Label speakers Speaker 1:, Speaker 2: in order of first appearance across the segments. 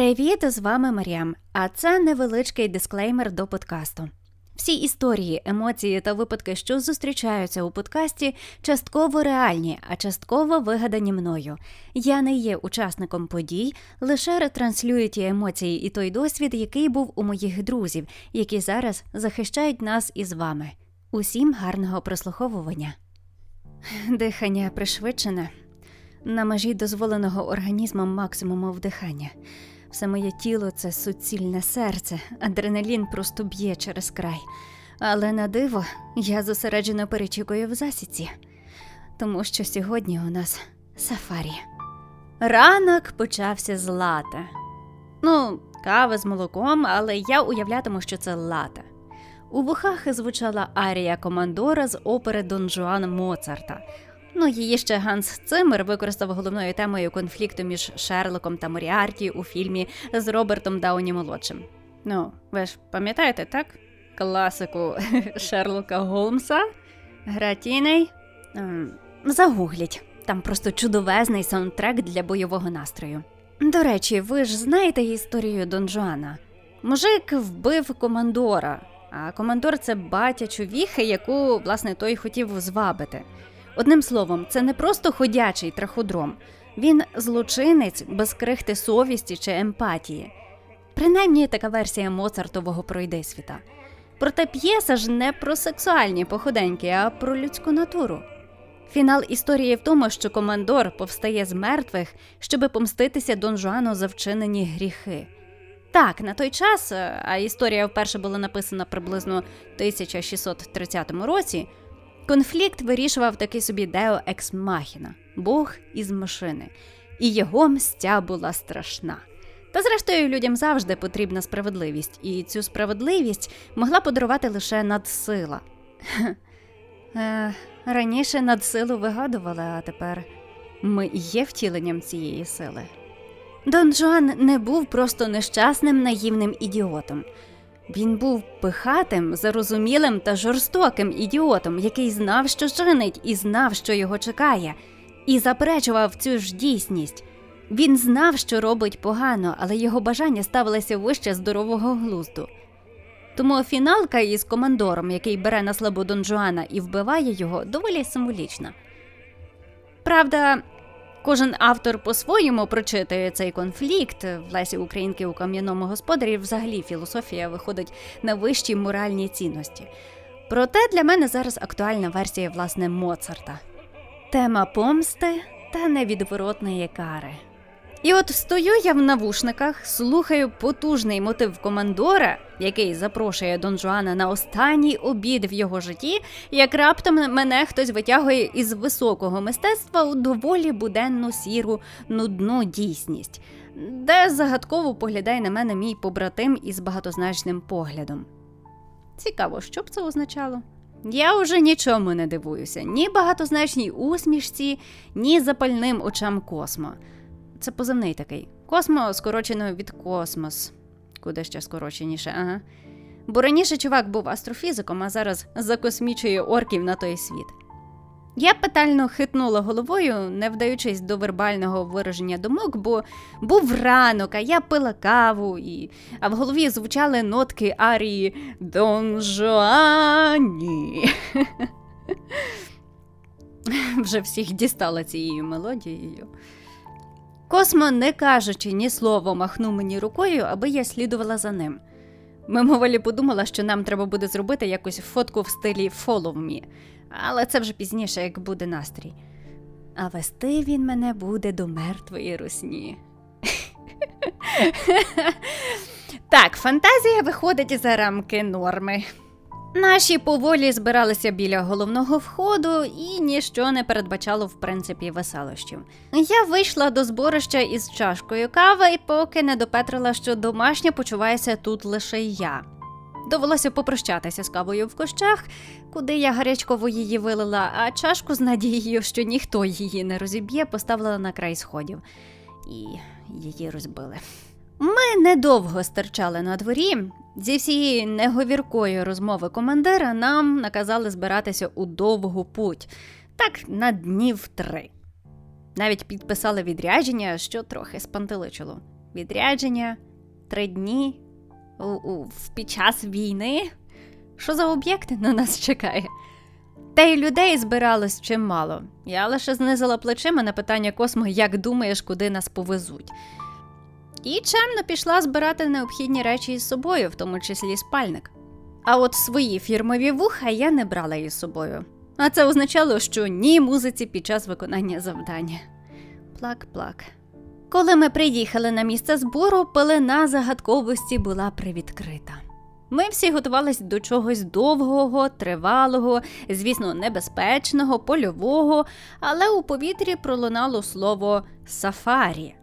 Speaker 1: Привіт, з вами Маріам. А це невеличкий дисклеймер до подкасту. Всі історії, емоції та випадки, що зустрічаються у подкасті, частково реальні, а частково вигадані мною. Я не є учасником подій, лише ретранслюю ті емоції і той досвід, який був у моїх друзів, які зараз захищають нас із вами. Усім гарного прослуховування. Дихання пришвидшене на межі дозволеного організмом максимуму вдихання. Все моє тіло це суцільне серце, адреналін просто б'є через край. Але на диво я зосереджено перечікую в засіці, тому що сьогодні у нас сафарі. Ранок почався з лата. Ну, кава з молоком, але я уявлятиму, що це лата. У вухах звучала арія командора з опери Дон Жуан Моцарта. Ну, її ще Ганс Циммер використав головною темою конфлікту між Шерлоком та Моріарті у фільмі з Робертом Дауні молодшим. Ну, ви ж пам'ятаєте, так? Класику Шерлока Голмса? Гратіней? Загугліть. Там просто чудовезний саундтрек для бойового настрою. До речі, ви ж знаєте історію Дон Жуана? Мужик вбив командора, а командор це батя чувіхи, яку, власне, той хотів звабити. Одним словом, це не просто ходячий траходром, він злочинець без крихти совісті чи емпатії. Принаймні така версія Моцартового пройдисвіта. Проте п'єса ж не про сексуальні походеньки, а про людську натуру. Фінал історії в тому, що командор повстає з мертвих, щоби помститися Дон Жуану за вчинені гріхи. Так, на той час, а історія вперше була написана приблизно 1630 році. Конфлікт вирішував такий собі Део Екс Махіна, Бог із машини, і його мстя була страшна. Та, зрештою, людям завжди потрібна справедливість, і цю справедливість могла подарувати лише надсила. Е, раніше надсилу вигадували, а тепер ми є втіленням цієї сили. Дон Жуан не був просто нещасним наївним ідіотом. Він був пихатим, зарозумілим та жорстоким ідіотом, який знав, що чинить, і знав, що його чекає, і заперечував цю ж дійсність. Він знав, що робить погано, але його бажання ставилися вище здорового глузду. Тому фіналка із командором, який бере на слабу Дон Жуана і вбиває його, доволі символічна. Правда, Кожен автор по-своєму прочитує цей конфлікт в Лесі Українки у кам'яному господарі. Взагалі філософія виходить на вищі моральні цінності. Проте для мене зараз актуальна версія власне Моцарта тема помсти та невідворотної кари. І от стою я в навушниках, слухаю потужний мотив командора, який запрошує Дон Жуана на останній обід в його житті, як раптом мене хтось витягує із високого мистецтва у доволі буденну сіру нудну дійсність, де загадково поглядає на мене мій побратим із багатозначним поглядом. Цікаво, що б це означало? Я вже нічому не дивуюся, ні багатозначній усмішці, ні запальним очам космо. Це позивний такий. Космо скорочено від космос. Куди ще скороченіше, ага. Бо раніше чувак був астрофізиком, а зараз закосмічує орків на той світ. Я питально хитнула головою, не вдаючись до вербального вираження думок, бо був ранок, а я пила каву, і... а в голові звучали нотки арії Дон Жуані. Вже всіх дістала цією мелодією. Космо, не кажучи ні слова, махнув мені рукою, аби я слідувала за ним. Мимоволі подумала, що нам треба буде зробити якусь фотку в стилі «follow me», але це вже пізніше, як буде настрій. А вести він мене буде до мертвої русні. Так, фантазія виходить за рамки норми. Наші поволі збиралися біля головного входу, і ніщо не передбачало в принципі веселощів. Я вийшла до зборища із чашкою кави і поки не допетрила, що домашня почувається тут лише я. Довелося попрощатися з кавою в кощах, куди я гарячково її вилила, а чашку з надією, що ніхто її не розіб'є, поставила на край сходів і її розбили. Ми недовго стирчали на дворі. Зі всієї неговіркої розмови командира нам наказали збиратися у довгу путь, так на днів три. Навіть підписали відрядження, що трохи спантеличило. відрядження, три дні у, у, під час війни. Що за об'єкти на нас чекає? Та й людей збиралось чимало. Я лише знизила плечима на питання Космо, як думаєш, куди нас повезуть. І чемно пішла збирати необхідні речі із собою, в тому числі спальник. А от свої фірмові вуха я не брала із собою. А це означало, що ні музиці під час виконання завдання. Плак-плак. Коли ми приїхали на місце збору, пелена загадковості була привідкрита. Ми всі готувалися до чогось довгого, тривалого, звісно, небезпечного, польового, але у повітрі пролунало слово сафарі.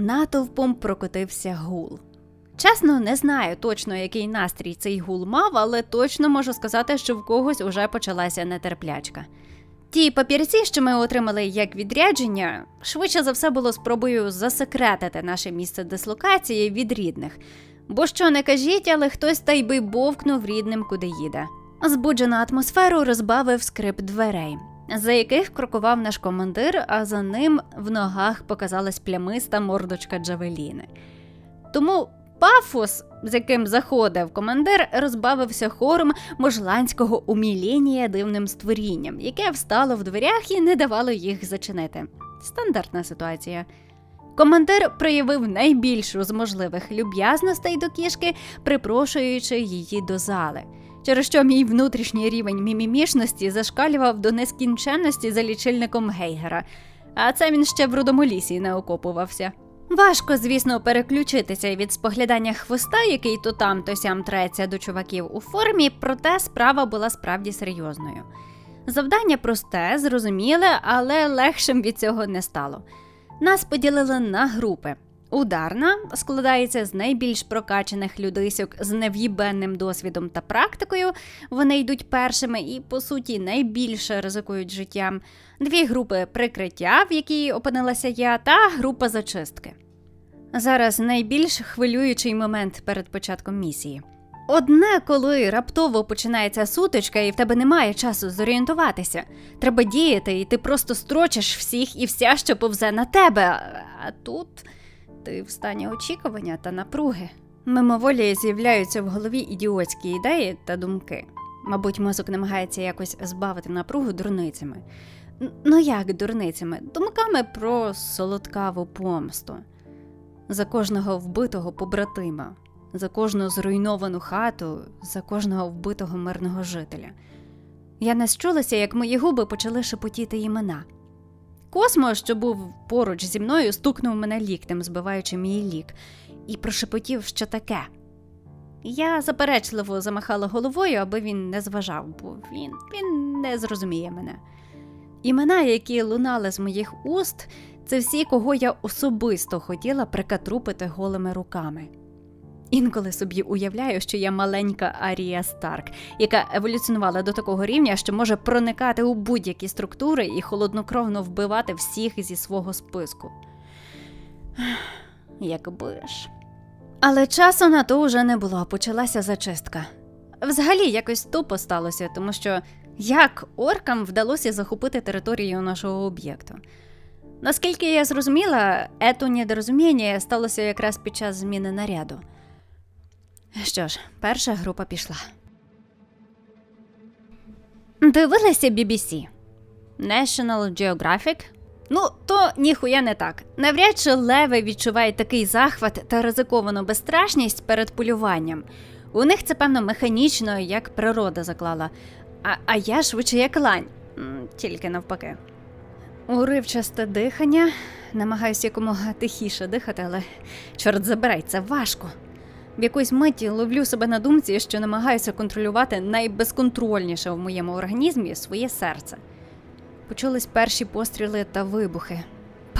Speaker 1: Натовпом прокотився гул. Чесно, не знаю точно, який настрій цей гул мав, але точно можу сказати, що в когось уже почалася нетерплячка. Ті папірці, що ми отримали як відрядження, швидше за все було спробою засекретити наше місце дислокації від рідних. Бо що не кажіть, але хтось та й би бовкнув рідним, куди їде. Збуджену атмосферу розбавив скрип дверей, за яких крокував наш командир, а за ним в ногах показалась плямиста мордочка Джавеліни. Тому пафос, з яким заходив командир, розбавився хором можланського уміління дивним створінням, яке встало в дверях і не давало їх зачинити. Стандартна ситуація. Командир проявив найбільшу з можливих люб'язностей до кішки, припрошуючи її до зали, через що мій внутрішній рівень мімімішності зашкалював до нескінченності за лічильником Гейгера, а це він ще в рудомолісі не окопувався. Важко, звісно, переключитися від споглядання хвоста, який то там, то сям треться до чуваків у формі, проте справа була справді серйозною. Завдання просте, зрозуміле, але легшим від цього не стало. Нас поділили на групи. Ударна складається з найбільш прокачаних людисьок з нев'їбенним досвідом та практикою. Вони йдуть першими і, по суті, найбільше ризикують життям. Дві групи прикриття, в якій опинилася я, та група зачистки. Зараз найбільш хвилюючий момент перед початком місії. Одне, коли раптово починається сутичка, і в тебе немає часу зорієнтуватися. Треба діяти, і ти просто строчиш всіх і вся, що повзе на тебе. А тут ти в стані очікування та напруги. Мимоволі з'являються в голові ідіотські ідеї та думки. Мабуть, мозок намагається якось збавити напругу дурницями. Ну як дурницями? Думками про солодкаву помсту за кожного вбитого побратима за кожну зруйновану хату, за кожного вбитого мирного жителя. Я не счулася, як мої губи почали шепотіти імена. Космо, що був поруч зі мною, стукнув мене ліктем, збиваючи мій лік, і прошепотів, що таке. Я заперечливо замахала головою, аби він не зважав, бо він, він не зрозуміє мене. Імена, які лунали з моїх уст, це всі, кого я особисто хотіла прикатрупити голими руками. Інколи собі уявляю, що я маленька Арія Старк, яка еволюціонувала до такого рівня, що може проникати у будь-які структури і холоднокровно вбивати всіх зі свого списку. Якби ж. Але часу на то вже не було, почалася зачистка. Взагалі якось тупо сталося, тому що як оркам вдалося захопити територію нашого об'єкту. Наскільки я зрозуміла, ето недорозуміння сталося якраз під час зміни наряду. Що ж, перша група пішла. Дивилася BBC. National Geographic. Ну, то ніхуя не так. Навряд чи леви відчувають такий захват та ризиковану безстрашність перед полюванням. У них це, певно, механічно, як природа заклала. А а я швидше як лань, тільки навпаки. Уривчасте дихання, намагаюся якомога тихіше дихати, але чорт забирай, це важко. В якоїсь миті ловлю себе на думці, що намагаюся контролювати найбезконтрольніше в моєму організмі своє серце. Почулись перші постріли та вибухи.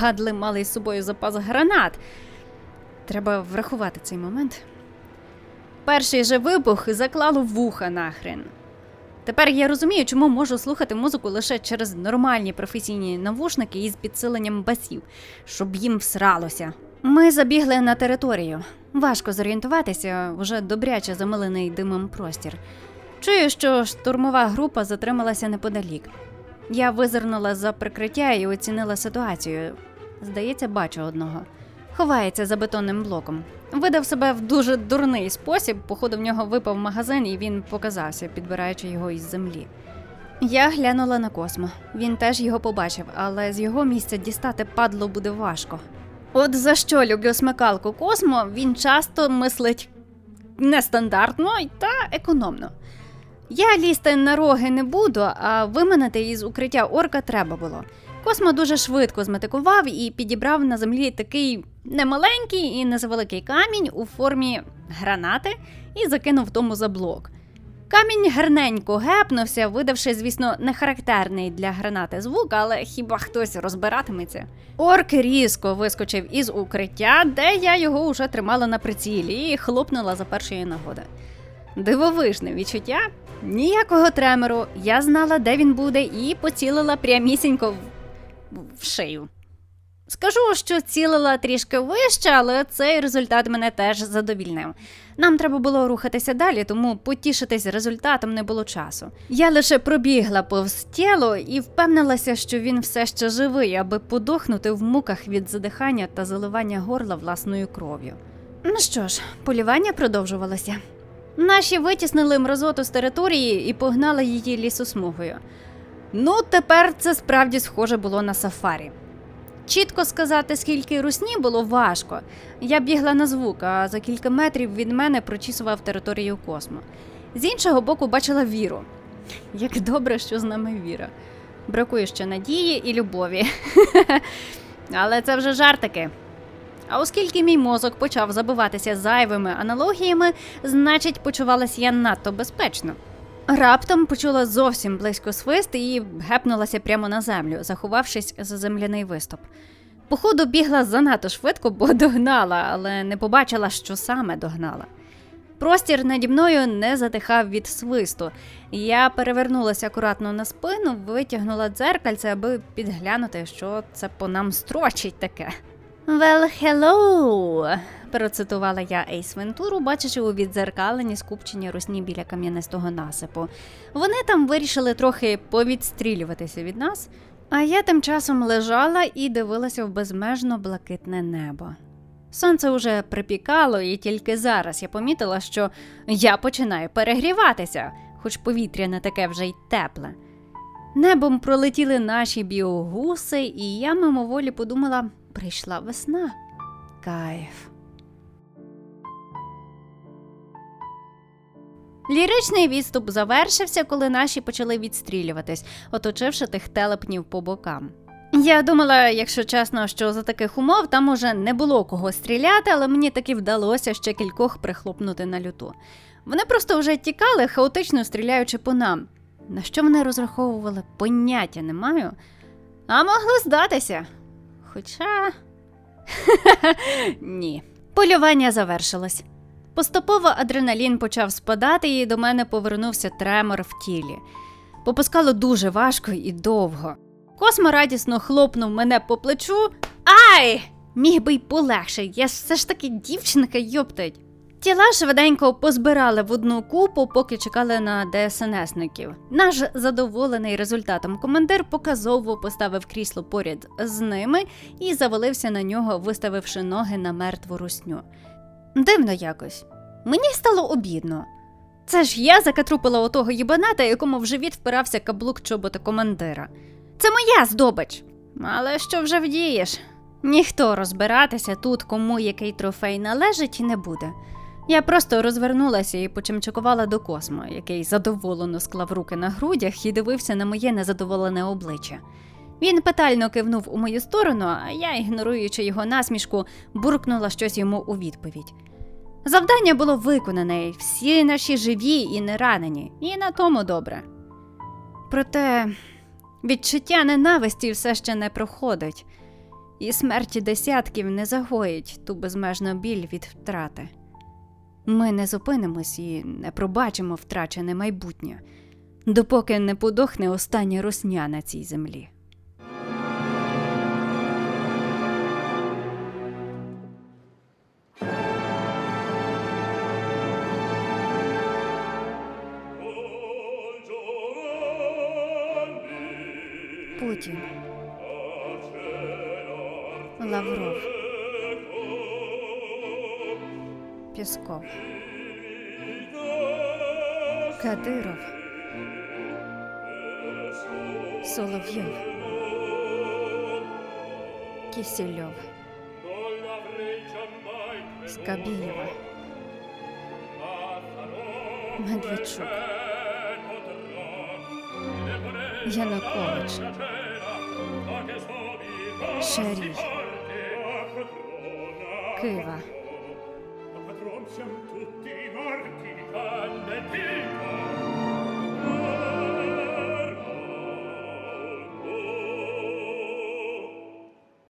Speaker 1: Падли мали з собою запас гранат. Треба врахувати цей момент. Перший же вибух заклало вуха нахрен. Тепер я розумію, чому можу слухати музику лише через нормальні професійні навушники із підсиленням басів, щоб їм всралося. Ми забігли на територію. Важко зорієнтуватися, вже добряче замилений димом простір. Чую, що штурмова група затрималася неподалік. Я визирнула за прикриття і оцінила ситуацію. Здається, бачу одного. ховається за бетонним блоком. Видав себе в дуже дурний спосіб, походу в нього випав магазин, і він показався, підбираючи його із землі. Я глянула на космо. Він теж його побачив, але з його місця дістати падло буде важко. От за що люблю смикалку космо, він часто мислить нестандартно та економно. Я лізти на роги не буду, а виманити із укриття орка треба було. Космо дуже швидко зметикував і підібрав на землі такий немаленький і не завеликий камінь у формі гранати і закинув тому за блок. Камінь гарненько гепнувся, видавши, звісно, нехарактерний для гранати звук, але хіба хтось розбиратиметься? Орк різко вискочив із укриття, де я його вже тримала на прицілі і хлопнула за першої нагоди. Дивовижне відчуття, ніякого тремору, я знала, де він буде, і поцілила прямісінько в, в шию. Скажу, що цілила трішки вище, але цей результат мене теж задовільнив. Нам треба було рухатися далі, тому потішитись результатом не було часу. Я лише пробігла повз тіло і впевнилася, що він все ще живий, аби подохнути в муках від задихання та заливання горла власною кров'ю. Ну що ж, полювання продовжувалося. Наші витіснили мразоту з території і погнали її лісосмугою. Ну, тепер це справді схоже було на сафарі. Чітко сказати, скільки русні було важко. Я бігла на звук, а за кілька метрів від мене прочісував територію космо. З іншого боку, бачила віру. Як добре, що з нами віра. Бракує ще надії і любові. Але це вже жартики. А оскільки мій мозок почав забиватися зайвими аналогіями, значить, почувалася я надто безпечно. Раптом почула зовсім близько свист і гепнулася прямо на землю, заховавшись за земляний виступ. Походу, бігла занадто швидко, бо догнала, але не побачила, що саме догнала. Простір наді мною не затихав від свисту. Я перевернулася акуратно на спину, витягнула дзеркальце, аби підглянути, що це по нам строчить таке. Well, hello! Процитувала я Ейс Вентуру, бачачи у відзеркаленні скупчення русні біля кам'янистого насипу. Вони там вирішили трохи повідстрілюватися від нас, а я тим часом лежала і дивилася в безмежно блакитне небо. Сонце уже припікало, і тільки зараз я помітила, що я починаю перегріватися, хоч повітря не таке вже й тепле. Небом пролетіли наші біогуси, і я мимоволі подумала: прийшла весна. Кайф. Ліричний відступ завершився, коли наші почали відстрілюватись, оточивши тих телепнів по бокам. Я думала, якщо чесно, що за таких умов там уже не було кого стріляти, але мені таки вдалося ще кількох прихлопнути на люту. Вони просто вже тікали, хаотично стріляючи по нам. На що вони розраховували, поняття не маю, а могли здатися. Хоча ні. Полювання завершилось. Поступово адреналін почав спадати, і до мене повернувся тремор в тілі. Попускало дуже важко і довго. Космо радісно хлопнув мене по плечу. Ай! Міг би й полегше, я ж все ж таки дівчинка йоптать. Тіла швиденько позбирали в одну купу, поки чекали на ДСНСників. Наш задоволений результатом командир показово поставив крісло поряд з ними і завалився на нього, виставивши ноги на мертву русню. Дивно якось. Мені стало обідно. Це ж я закатрупила отого їбаната, якому в живіт впирався каблук чобота командира. Це моя здобич. Але що вже вдієш? Ніхто розбиратися тут, кому який трофей належить, не буде. Я просто розвернулася і почимчикувала до космо, який задоволено склав руки на грудях і дивився на моє незадоволене обличчя. Він питально кивнув у мою сторону, а я, ігноруючи його насмішку, буркнула щось йому у відповідь. Завдання було виконане, всі наші живі і не ранені, і на тому добре. Проте відчуття ненависті все ще не проходить, і смерті десятків не загоїть ту безмежну біль від втрати. Ми не зупинимось і не пробачимо втрачене майбутнє, допоки не подохне остання русня на цій землі. Путін Лавров Пісков, Кадиров, Соловйов, Кісільов, Скабєєва, Медведчук, Янукович, Шарій, Кива,